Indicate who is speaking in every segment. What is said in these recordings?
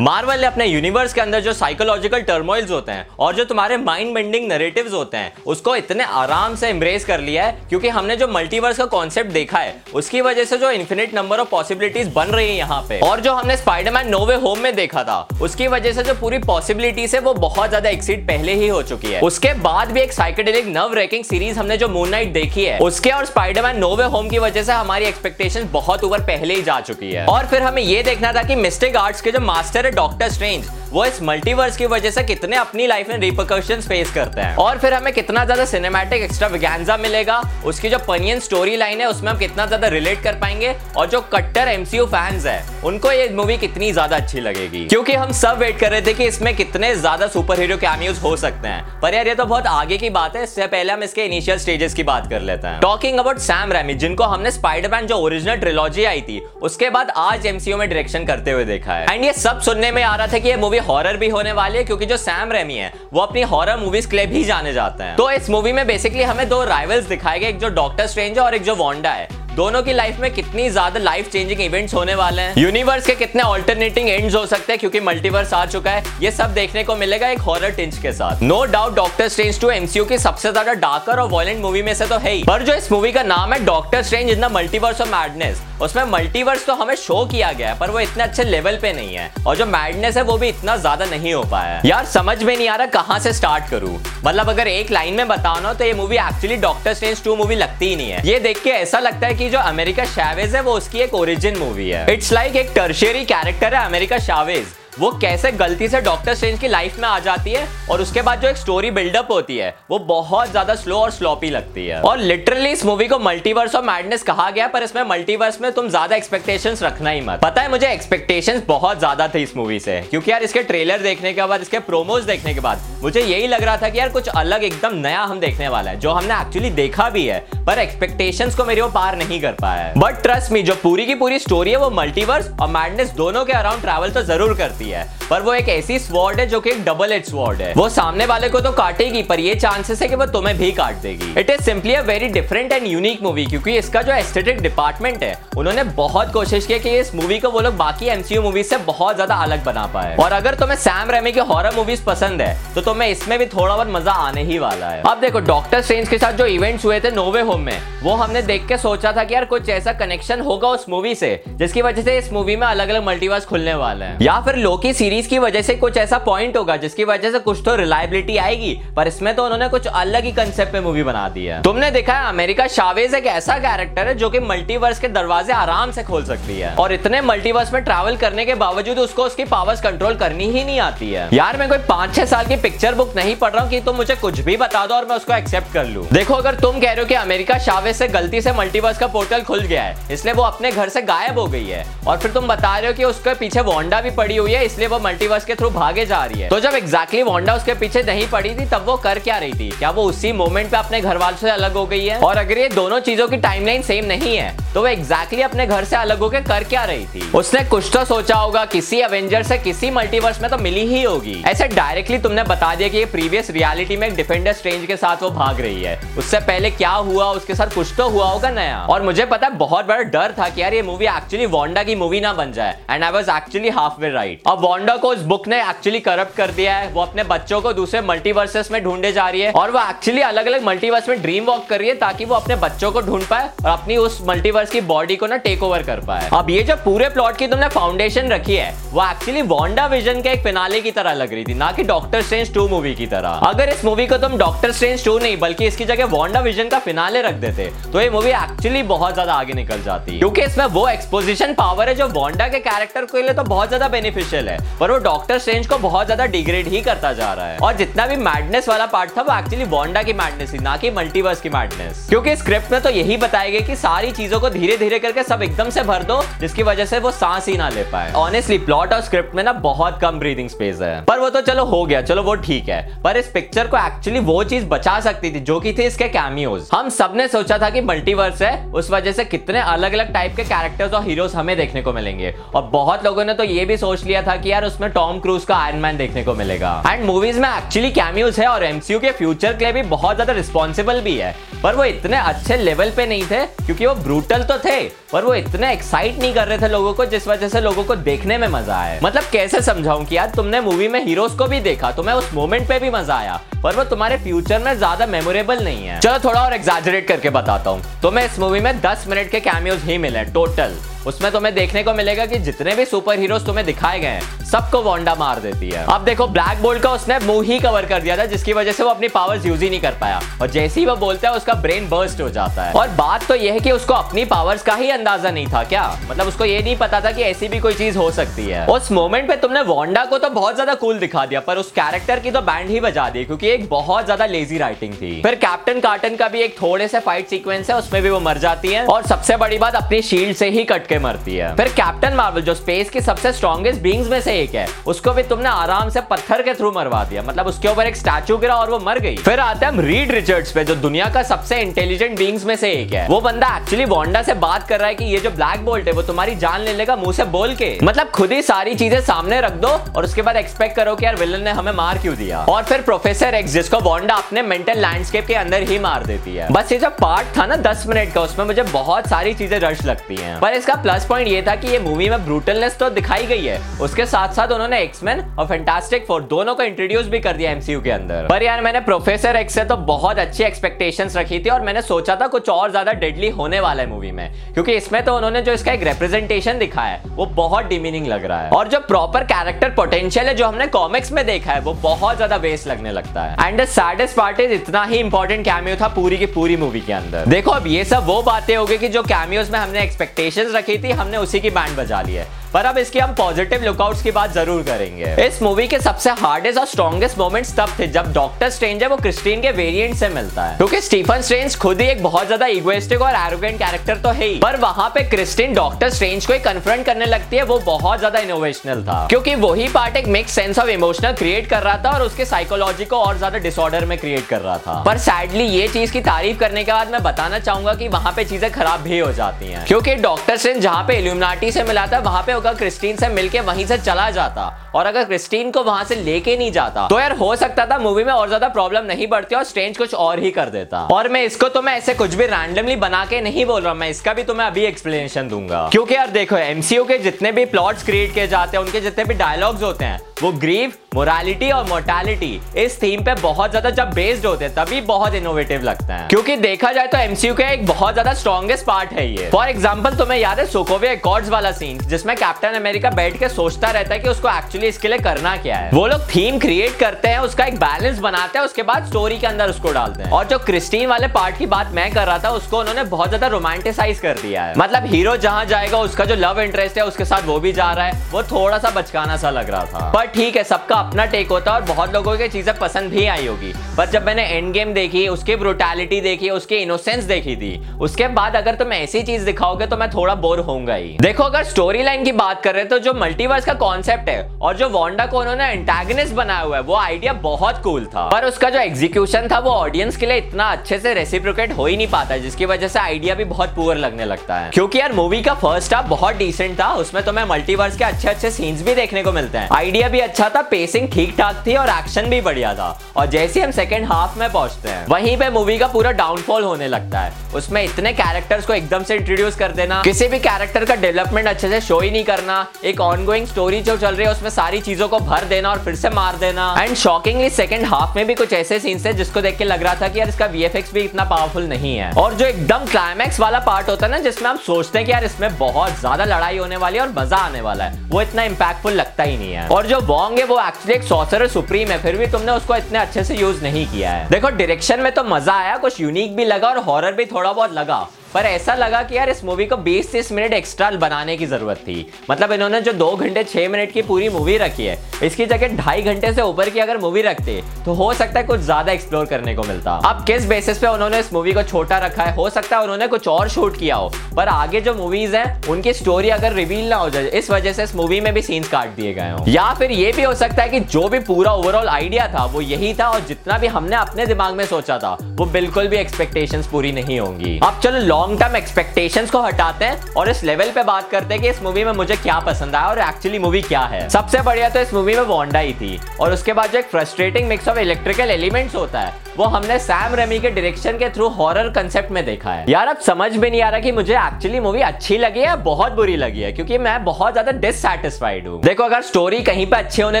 Speaker 1: Marvel ने अपने universe के अंदर जो साइकोलॉजिकल टर्मोइल्स होते हैं और जो तुम्हारे माइंड बेंडिंग नरेटिव्स होते हैं, उसको इतने आराम से एम्ब्रेस कर लिया है क्योंकि हमने जो मल्टीवर्स का कॉन्सेप्ट देखा है, उसकी वजह से जो इन्फिनिट नंबर ऑफ़ पॉसिबिलिटीज बन रही है यहाँ पे। और जो हमने स्पाइडरमैन नोवे होम में देखा था, उसकी वजह से जो पूरी पॉसिबिलिटीज है वो बहुत ज़्यादा एक्सीड पहले ही हो चुकी है। उसके बाद भी एक साइकेडेलिक नर्व रेकिंग सीरीज़ हमने जो मून नाइट देखी है, उसके और स्पाइडरमैन नोवे होम की वजह से हमारी एक्सपेक्टेशन बहुत ऊपर पहले ही जा चुकी है। और फिर हमें ये देखना था कि मिस्टिक आर्ट्स के जो मास्टर है डॉक्टर स्ट्रेंज वो इस मल्टीवर्स की वजह से कितने अपनी लाइफ में रिपोकर्शन फेस करते हैं। और फिर हमें कितना ज़्यादा सिनेमैटिक एक्स्ट्रा मिलेगा, उसकी जो पनियन स्टोरी लाइन है, उसमें हम कितना ज़्यादा रिलेट कर पाएँगे, और जो कट्टर एमसीयू फैंस है, उनको ये मूवी कितनी ज़्यादा अच्छी लगेगी। क्योंकि हम सब वेट कर रहे थे कि इसमें कितने ज़्यादा सुपर हीरो कैमियोज हो सकते हैं। पर यार, ये तो बहुत आगे की बात है, इससे पहले हम इसके इनिशियल स्टेजेस की बात कर लेते हैं। टॉकिंग अबाउट सैम रैमी जिनको हमने स्पाइडरमैन जो ओरिजिनल ट्रिलॉजी आई थी, उसके बाद आज एमसीयू में डायरेक्शन करते हुए देखा है। एंड ये सब सुनने में आ रहा था कि ये मूवी हॉरर भी होने वाली है, क्योंकि जो सैम रेमी है, वो अपनी हॉरर मूवीज़ के लिए भी जाने जाते हैं। तो इस मूवी में बेसिकली हमें दो राइवल्स दिखाए गए, एक जो डॉक्टर स्ट्रेंज है और एक जो वॉन्डा है। दोनों की लाइफ में कितनी ज़्यादा लाइफ चेंजिंग इवेंट्स होने वाले हैं? यूनिवर्स के कितने ऑल्टरनेटिंग एंड्स हो सकते हैं? क्योंकि मल्टीवर्स आ चुका है। ये सब देखने को मिलेगा एक हॉरर टिंच के साथ। No doubt Doctor Strange two MCU की सबसे ज़्यादा डार्कर और वायलेंट मूवी में से तो है ही। पर जो इस मूवी का नाम है Doctor Strange in the Multiverse of Madness उसमें मल्टीवर्स तो हमें शो किया गया है, पर वो इतने अच्छे लेवल पे नहीं है। और जो मैडनेस है वो भी इतना ज़्यादा नहीं हो पाया है। यार, समझ में नहीं आ रहा कहाँ से स्टार्ट करूँ। मतलब अगर एक लाइन में बताना तो ये movie actually Doctor Strange two movie लगती ही नहीं है। ये देख के ऐसा लगता है कि जो अमेरिका शावेज है, वो उसकी एक ओरिजिन मूवी है। इट्स लाइक like एक टर्शियरी कैरेक्टर है, अमेरिका शावेज। वो कैसे गलती से डॉक्टर स्ट्रेंज की लाइफ में आ जाती है और उसके बाद जो एक स्टोरी बिल्डअप होती है, वो बहुत ज़्यादा स्लो और स्लोपी लगती है। और लिटरली इस मूवी को मल्टीवर्स ऑफ़ मैडनेस कहा गया, पर इसमें मल्टीवर्स में तुम ज़्यादा एक्सपेक्टेशन रखना ही मत। पता है, मुझे एक्सपेक्टेशन बहुत ज़्यादा थे इस मूवी से, क्योंकि यार इसके ट्रेलर देखने के बाद, इसके प्रोमोज देखने के बाद, मुझे यही लग रहा था कि यार कुछ अलग एकदम नया हम देखने वाला है, जो हमने एक्चुअली देखा भी है, पर एक्सपेक्टेशंस को मेरे वो पार नहीं कर पाया है। बट ट्रस्ट मी जो पूरी की पूरी स्टोरी है, वो मल्टीवर्स और मैडनेस दोनों के अराउंड ट्रैवल तो ज़रूर करती है। yeah. पर वो एक ऐसी स्वॉर्ड है जो कि एक डबल एड स्वॉर्ड है। वो सामने वाले को तो काटेगी, पर ये चांसेस है कि वो तुम्हें भी काट देगी। It is simply a very different and unique movie क्योंकि इसका जो एस्थेटिक डिपार्टमेंट है, उन्होंने बहुत कोशिश की कि इस मूवी को वो लोग बाकी एमसीयू मूवी से बहुत ज़्यादा अलग बना पाए। और अगर तुम्हें सैम रेमी की हॉरर मूवीज़ पसंद है तो तुम्हें इसमें भी थोड़ा बहुत मज़ा आने ही वाला है। अब देखो डॉक्टर स्ट्रेंज के साथ जो इवेंट्स हुए थे नोवे होम में, वो हमने देख के सोचा था कि यार कुछ ऐसा कनेक्शन होगा उस मूवी से, जिसकी वजह से इस मूवी में अलग अलग मल्टीवर्स खुलने वाले हैं। या फिर लोकी सीरीज़ की वजह से कुछ ऐसा पॉइंट होगा, जिसकी वजह से कुछ तो रिलायबिलिटी आएगी, पर इसमें तो उन्होंने कुछ अलग ही कंसेप्ट में मूवी बना दी है। तुमने देखा है, अमेरिका शावेज एक ऐसा कैरेक्टर है जो कि मल्टीवर्स के दरवाजे आराम से खोल सकती है। और इतने मल्टीवर्स में ट्रैवल करने के बावजूद उसको उसकी पावर्स कंट्रोल करनी ही नहीं आती है। यार, मैं कोई पाँच छह साल की पिक्चर बुक नहीं पढ़ रहा हूँ कि तुम मुझे कुछ भी बता दो और मैं उसको एक्सेप्ट कर लू। देखो, अगर तुम कह रहे हो कि अमेरिका शावेज से गलती से मल्टीवर्स का पोर्टल खुल गया है, इसलिए वो अपने घर से गायब हो गई है, और फिर तुम बता रहे हो कि उसके पीछे वोंडा भी पड़ी हुई है, इसलिए वो मल्टीवर्स के थ्रू भागे जा रही है। तो जब एग्जैक्टली वोंडा उसके पीछे नहीं पड़ी थी, तब वो कर क्या रही थी? क्या वो उसी मोमेंट पे अपने घर वालों से अलग हो गई है? और अगर ये दोनों चीज़ों की टाइमलाइन सेम नहीं है तो वो एग्जैक्टली अपने घर से अलग होकर कर क्या रही थी? उसने कुछ तो सोचा होगा, किसी एवेंजर से किसी मल्टीवर्स में तो मिली ही होगी। ऐसे डायरेक्टली तुमने बता दिया कि ये प्रीवियस रियलिटी में डिफेंडर स्ट्रेंज के साथ वो भाग रही है। उससे पहले क्या हुआ, उसके साथ कुछ तो हुआ होगा नया। और मुझे पता है, बहुत बड़ा डर था कि यार ये मूवी एक्चुअली वोंडा की मूवी ना बन जाए। And I was actually halfway right अब वोंडा को उस बुक ने एक्चुअली करप्ट कर दिया है। वो अपने बच्चों को दूसरे मल्टीवर्सेस में ढूंढे जा रही है और वो एक्चुअली अलग अलग मल्टीवर्स में ड्रीम वॉक कर रही है ताकि वो अपने बच्चों को ढूंढ पाए और अपनी उस मल्टीवर्स की बॉडी को ना टेक ओवर कर पाए। अब ये जो पूरे प्लॉट की तुमने फाउंडेशन रखी है, वो एक्चुअली वोंडा विजन के एक फिनाले की तरह लग रही थी, ना कि डॉक्टर स्ट्रेंज टू मूवी की तरह। अगर इस मूवी को तुम डॉक्टर स्ट्रेंज टू नहीं, बल्कि इसकी जगह वोंडा विजन का फिनाले रख देते तो ये मूवी एक्चुअली बहुत ज़्यादा आगे निकल जाती। क्योंकि इसमें वो एक्सपोजिशन पावर है जो वॉन्डा के कैरेक्टर के लिए तो बहुत ज़्यादा बेनिफिशियल है। पर वो डॉक्टर स्ट्रेंज को बहुत ज़्यादा डिग्रेड ही करता जा रहा है। और जितना भी मैडनेस वाला पार्ट था, वो एक्चुअली वोंडा की मैडनेस थी, ना कि मल्टीवर्स की मैडनेस क्योंकि स्क्रिप्ट में तो यही बताया गया कि सारी चीज़ों को धीरे धीरे करके सब एकदम से भर दो, जिसकी वजह से वो सांस ही ना ले पाए। ऑनेस्टली प्लॉट और स्क्रिप्ट में ना बहुत कम ब्रीदिंग स्पेस है। पर वो तो चलो हो गया, चलो वो ठीक है। पर इस पिक्चर को एक्चुअली वो चीज़ बचा सकती थी, जो की थी इसके कैमियोज हम सबने सोचा था कि मल्टीवर्स है, उस वजह से कितने अलग अलग टाइप के कैरेक्टर्स और हीरोज हमें देखने को मिलेंगे। और बहुत लोगों ने तो ये भी सोच लिया था कि यार उसमें टॉम क्रूज का आयरन मैन देखने को मिलेगा। एंड मूवीज़ में एक्चुअली कैम्यूज है और एमसीयू के फ्यूचर के लिए भी बहुत ज़्यादा रिस्पॉन्सिबल भी है। पर वो इतने अच्छे लेवल पे नहीं थे, क्योंकि वो ब्रूटल तो थे, पर वो इतने एक्साइट नहीं कर रहे थे लोगों को, जिस वजह से लोगों को देखने में मज़ा आया। मतलब कैसे समझाऊं कि यार, तुमने मूवी में हीरोज को भी देखा, तुम्हें उस मोमेंट पे भी मज़ा आया, पर वो तुम्हारे फ्यूचर में ज़्यादा मेमोरेबल नहीं है। चलो थोड़ा और एग्जैजरेट करके बताता हूँ। तुम्हें इस मूवी में 10 मिनट के कैमियोज ही मिले टोटल उसमें तुम्हें देखने को मिलेगा कि जितने भी सुपर हीरोज तुम्हें दिखाए गए हैं सबको वोंडा मार देती है। अब देखो ब्लैक बोल्ट का उसने मुँह ही कवर कर दिया था, जिसकी वजह से वो अपनी पावर्स यूज़ ही नहीं कर पाया। और जैसे ही वो बोलता है, उसका ब्रेन बर्स्ट हो जाता है। और बात तो यह है कि उसको अपनी पावर्स का ही अंदाज़ा नहीं था क्या? मतलब उसको ये नहीं पता था कि ऐसी भी कोई चीज़ हो सकती है। उस मोमेंट पे तुमने वोंडा को तो बहुत ज़्यादा कूल दिखा दिया, पर उस कैरेक्टर की तो बैंड ही बजा दी, क्योंकि एक बहुत ज़्यादा लेजी राइटिंग थी। फिर कैप्टन कार्टन का भी एक थोड़े से फाइट सीक्वेंस है, उसमें भी वो मर जाती है। और सबसे बड़ी बात, अपनी शील्ड से ही कटके मरती है। फिर कैप्टन मार्वल जो स्पेस की सबसे स्ट्रॉन्गेस्ट बींग्स में से एक है। उसको भी तुमने आराम से पत्थर के थ्रू मरवा दिया। मतलब उसके ऊपर एक स्टैचू गिरा और वो मर गई। फिर आते हम रीड रिचर्ड्स पे, जो दुनिया का सबसे इंटेलिजेंट बींग्स में से एक है। वो बंदा एक्चुअली वोंडा से बात कर रहा है कि ये जो ब्लैक बोल्ट है, वो तुम्हारी जान ले लेगा मुँह से बोल के। मतलब खुद ही सारी चीज़ें सामने रख दो और उसके बाद एक्सपेक्ट करो कि यार विलन ने हमें मार क्यों दिया। और फिर प्रोफेसर एक्स जिसको वोंडा अपने मेंटल लैंडस्केप के अंदर ही मार देती है। बस ये जो पार्ट था ना, दस मिनट का, उसमें मुझे बहुत सारी चीज़ें रश लगती है। पर इसका प्लस पॉइंट ये था कि ये मूवी में ब्रूटलनेस तो दिखाई गई है। उसके साथ साथ साथ उन्होंने एक्समैन और फैंटास्टिक फोर दोनों को इंट्रोड्यूस भी कर दिया एमसीयू के अंदर। पर यार, मैंने प्रोफेसर एक्स से तो बहुत अच्छी एक्सपेक्टेशंस रखी थी और मैंने सोचा था कुछ और ज़्यादा डेडली होने वाला है मूवी में। क्योंकि इसमें तो उन्होंने जो इसका एक रिप्रेजेंटेशन दिखाया है, वो बहुत डिमीनिंग लग रहा है। और जो प्रॉपर कैरेक्टर पोटेंशियल है, जो हमने कॉमिक्स में देखा है, वो बहुत ज़्यादा वेस्ट लगने लगता है। And the saddest part is इतना ही इंपॉर्टेंट कैमियो था पूरी की पूरी मूवी के अंदर। देखो, अब ये सब वो बातें हो गई कि जो कैमियोज में हमने एक्सपेक्टेशंस रखी थी, हमने उसी की बैंड बजा ली है। पर अब इसकी हम पॉजिटिव लुकआउट्स की बात ज़रूर करेंगे। इस मूवी के सबसे हार्डेस्ट और स्ट्रॉन्गेस्ट मोमेंट्स तब थे जब डॉक्टर स्ट्रेंज है, वो क्रिस्टीन के वेरिएंट से मिलता है। क्योंकि स्टीफन स्ट्रेंज खुद ही एक बहुत ज़्यादा इगोइस्टिक और एरोगेंट कैरेक्टर तो है ही। पर वहाँ पे क्रिस्टीन डॉक्टर स्ट्रेंज को कन्फ्रंट करने लगती है, वो बहुत ज़्यादा इनोवेशनल था। क्योंकि वही पार्ट एक mix sense of emotional create कर रहा था और उसके साइकोलॉजी को और ज़्यादा डिसऑर्डर में क्रिएट कर रहा था। पर सैडली ये चीज़ की तारीफ़ करने के बाद मैं बताना चाहूँगा कि वहाँ पे चीज़ें खराब भी हो जाती हैं। क्योंकि डॉक्टर स्ट्रेंज जहाँ पे इल्यूमिनाटी से मिला था, वहाँ पे होगा, क्रिस्टीन से मिलके वहीं से चला जाता। और अगर क्रिस्टीन को वहाँ से लेके नहीं जाता तो यार हो सकता था मूवी में और ज़्यादा प्रॉब्लम नहीं बढ़ती और स्ट्रेंज कुछ और ही कर देता। और मैं इसको तो मैं ऐसे कुछ भी रैंडमली बना के नहीं बोल रहा मैं इसका भी तुम्हें अभी एक्सप्लेनेशन दूँगा। क्योंकि यार देखो एमसीयू के जितने भी प्लॉट्स क्रिएट किए जाते हैं, उनके जितने भी डायलॉग्स होते हैं वो ग्रीव मोरालिटी और मोर्टालिटी इस थीम पे बहुत ज़्यादा जब बेस्ड होते हैं, तभी बहुत इनोवेटिव लगता है। क्योंकि देखा जाए तो एमसीयू का एक बहुत ज़्यादा स्ट्रॉन्गेस्ट पार्ट है ये। फॉर एग्ज़ाम्पल तुम्हें याद है सोकोवे अकॉर्ड्स वाला सीन जिसमें कैप्टन अमेरिका बैठ के सोचता रहता है कि उसको एक्चुअली इसके लिए करना क्या है। वो लोग थीम क्रिएट करते हैं, उसका एक बैलेंस बनाते हैं, उसके बाद स्टोरी के अंदर उसको डालते हैं। और जो क्रिस्टीन वाले पार्ट की बात मैं कर रहा था, उसको उन्होंने बहुत ज़्यादा रोमांटिसाइज कर दिया है। मतलब हीरो जहाँ जाएगा, उसका जो लव इंटरेस्ट है, उसके साथ वो भी जा रहा है। वो थोड़ा सा बचकाना सा लग रहा था। पर ठीक है, सबका अपना टेक होता है और बहुत लोगों की चीज़ें पसंद भी आई होगी। पर जब मैंने एंड गेम देखी, उसकी ब्रुटैलिटी देखी, उसकी इनोसेंस देखी थी, उसके बाद अगर तुम ऐसी चीज़ दिखाओगे तो मैं थोड़ा बोर होऊँगा ही। देखो, अगर स्टोरी लाइन की बात कर रहे तो जो मल्टीवर्स का कॉन्सेप्ट है और जो वांडा को उन्होंने एंटेगनिस्ट बनाया हुआ है, वो आइडिया बहुत कूल था। पर उसका जो एग्जीक्यूशन था, वो ऑडियंस के लिए इतना अच्छे से रेसिप्रोकेट हो ही नहीं पाता जिसकी वजह से आइडिया भी बहुत पुअर लगने लगता है। क्योंकि यार मूवी का फ़र्स्ट हाफ़ बहुत डिसेंट था, उसमें तुम्हें मल्टीवर्स के अच्छे अच्छे सीन्स भी देखने को मिलते हैं। आइडिया भी अच्छा था पेसिंग ठीक ठाक थी और एक्शन भी बढ़िया था। और जैसे हम सेकेंड हाफ़ में पहुँचते हैं, वहीं पे मूवी का पूरा डाउनफॉल होने लगता है। उसमें इतने कैरेक्टर्स को एकदम से इंट्रोड्यूस कर देना, किसी भी कैरेक्टर का डेवलपमेंट अच्छे से शो ही नहीं करना, एक ऑनगोइंग स्टोरी जो चल रही है, उसमें सारी चीज़ों को भर देना और फिर से मार देना। एंड शॉकिंगली सेकंड हाफ़ में भी कुछ ऐसे सीन्स है जिसको देख के लग रहा था कि यार इसका वीएफएक्स भी इतना पावरफुल नहीं है। और जो एकदम क्लाइमैक्स वाला पार्ट होता है ना, जिसमें हम सोचते हैं कि यार इसमें बहुत ज़्यादा लड़ाई होने वाली है और मज़ा आने वाला है, वो इतना इंपैक्टफुल लगता ही नहीं है। और जो वॉन्ग है, वो एक्चुअली एक सॉसर सुप्रीम है, फिर भी तुमने उसको इतने अच्छे से यूज़ नहीं किया है। देखो डायरेक्शन में तो मज़ा आया, कुछ यूनिक भी लगा और हॉरर भी थोड़ा बहुत लगा। पर ऐसा लगा कि यार इस मूवी को 20-30 मिनट एक्स्ट्रा बनाने की ज़रूरत थी। मतलब इन्होंने जो दो घंटे, छह मिनट की पूरी मूवी रखी है, इसकी जगह ढाई घंटे से ऊपर की अगर मूवी रखते तो हो सकता है कुछ ज़्यादा एक्सप्लोर करने को मिलता। अब किस बेसिस पे उन्होंने इस मूवी को छोटा रखा है? हो सकता है उन्होंने कुछ और शूट किया हो, पर आगे जो मूवीज़ है, उनकी स्टोरी अगर रिवील ना हो जाए, इस वजह से इस मूवी में भी सीन्स काट दिए गए या फिर ये भी हो सकता है कि जो भी पूरा ओवरऑल आइडिया था, वो यही था और जितना भी हमने अपने दिमाग में सोचा था, वो बिल्कुल भी एक्सपेक्टेशंस पूरी नहीं होंगी। अब चलो लॉन्ग टर्म एक्सपेक्टेशन को हटाते हैं और इस लेवल पे बात करते हैं कि इस मूवी में मुझे क्या पसंद आया और एक्चुअली मूवी क्या है। सबसे बढ़िया तो इस मूवी में वोंडा ही थी और उसके बाद जो एक frustrating mix of electrical elements होता है वो हमने सैम रेमी के डायरेक्शन के थ्रू हॉरर कंसेप्ट में देखा है। यार, अब समझ में नहीं आ रहा कि मुझे एक्चुअली मूवी अच्छी लगी है बहुत बुरी लगी है, क्योंकि मैं बहुत ज़्यादा डिससेटिस्फाइड हूँ। देखो, अगर स्टोरी कहीं पे अच्छी होने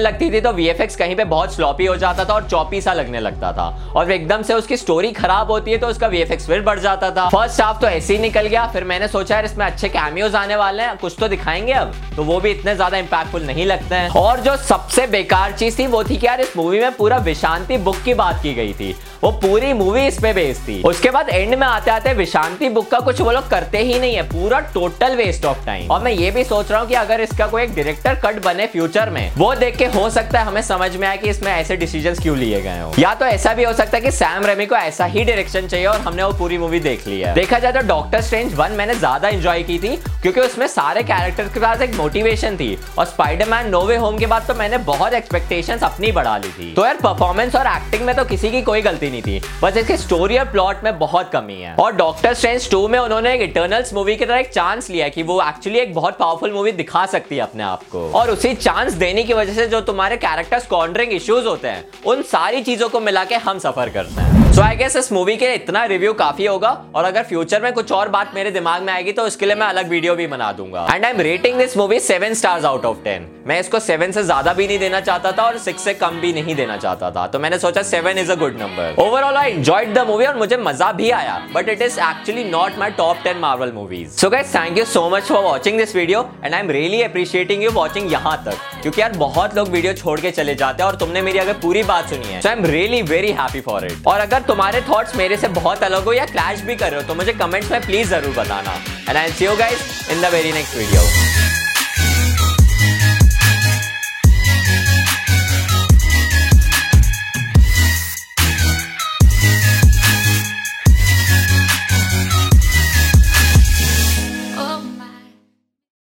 Speaker 1: लगती थी तो वीएफएक्स कहीं पे बहुत स्लॉपी हो जाता था और चौपी सा लगने लगता था। और एकदम से उसकी स्टोरी खराब होती है तो उसका वीएफएक्स फिर बढ़ जाता था। फ़र्स्ट हाफ़ तो ऐसे ही निकल गया, फिर मैंने सोचा, यार, इसमें अच्छे कैमियोज आने वाले हैं, कुछ तो दिखाएँगे अब। तो वो भी इतने ज़्यादा इंपैक्टफुल नहीं लगते हैं। और जो सबसे बेकार चीज़ थी, वो थी कि यार, इस मूवी में पूरा विशांति बुक की बात की गई थी। वो पूरी मूवी इस पे बेस्ड थी। उसके बाद एंड में आते आते विशांति बुक का कुछ वो लोग करते ही नहीं है, पूरा टोटल वेस्ट ऑफ़ टाइम और मैं ये भी सोच रहा हूँ कि अगर इसका कोई एक डायरेक्टर कट बने फ्यूचर में, वो देख के हो सकता है हमें समझ में आए कि इसमें ऐसे डिसीज़न क्यों लिए गए हो। या तो ऐसा भी हो सकता है कि सैम रेमी को ऐसा ही डायरेक्शन चाहिए और हमने वो पूरी मूवी देख ली है। देखा जाए तो डॉक्टर स्ट्रेंज वन मैंने ज़्यादा इंजॉय की थी, क्योंकि उसमें सारे कैरेक्टर के पास एक मोटिवेशन थी। और स्पाइडरमैन नोवे होम के बाद तो मैंने बहुत एक्सपेक्टेशंस अपनी बढ़ा ली थी। तो यार परफॉर्मेंस और एक्टिंग में तो किसी की कोई गलती नहीं थी। बस इसके स्टोरी और प्लॉट में बहुत कमी है। और डॉक्टर स्ट्रेंज टू में उन्होंने एक इटर्नल्स मूवी की तरह एक चांस लिया कि वो एक्चुअली एक बहुत पावरफुल मूवी दिखा सकती है अपने आप को। और उसी चांस देने की वजह से जो तुम्हारे कैरेक्टर्स कॉन्ड्रिंग इश्यूज़ होते हैं, उन सारी चीज़ों को मिला के हम सफ़र करते हैं। सो आई गेस इस मूवी के इतना रिव्यू काफ़ी होगा। और अगर फ्यूचर में कुछ और बात मेरे दिमाग में आएगी तो उसके लिए मैं अलग वीडियो भी बना दूँगा। And I am rating this movie seven stars out of ten मैं इसको सेवन से ज़्यादा भी नहीं देना चाहता था और सिक्स से कम भी नहीं देना चाहता था। तो मैंने सोचा seven is a good number overall I enjoyed the movie और मुझे मज़ा भी आया but it is actually not my top ten Marvel movies so guys thank you so much for watching this video and I am really appreciating you watching यहाँ तक, क्योंकि यार बहुत लोग वीडियो छोड़ के चले जाते हैं और तुमने मेरी अगर पूरी बात सुनी है so I am really very happy for it और अगर तुम्हारे थॉट्स मेरे से बहुत अलग हो या क्लैश भी कर रहे हो तो मुझे कमेंट्स में प्लीज़ ज़रूर बताना. And I see you guys in the very next video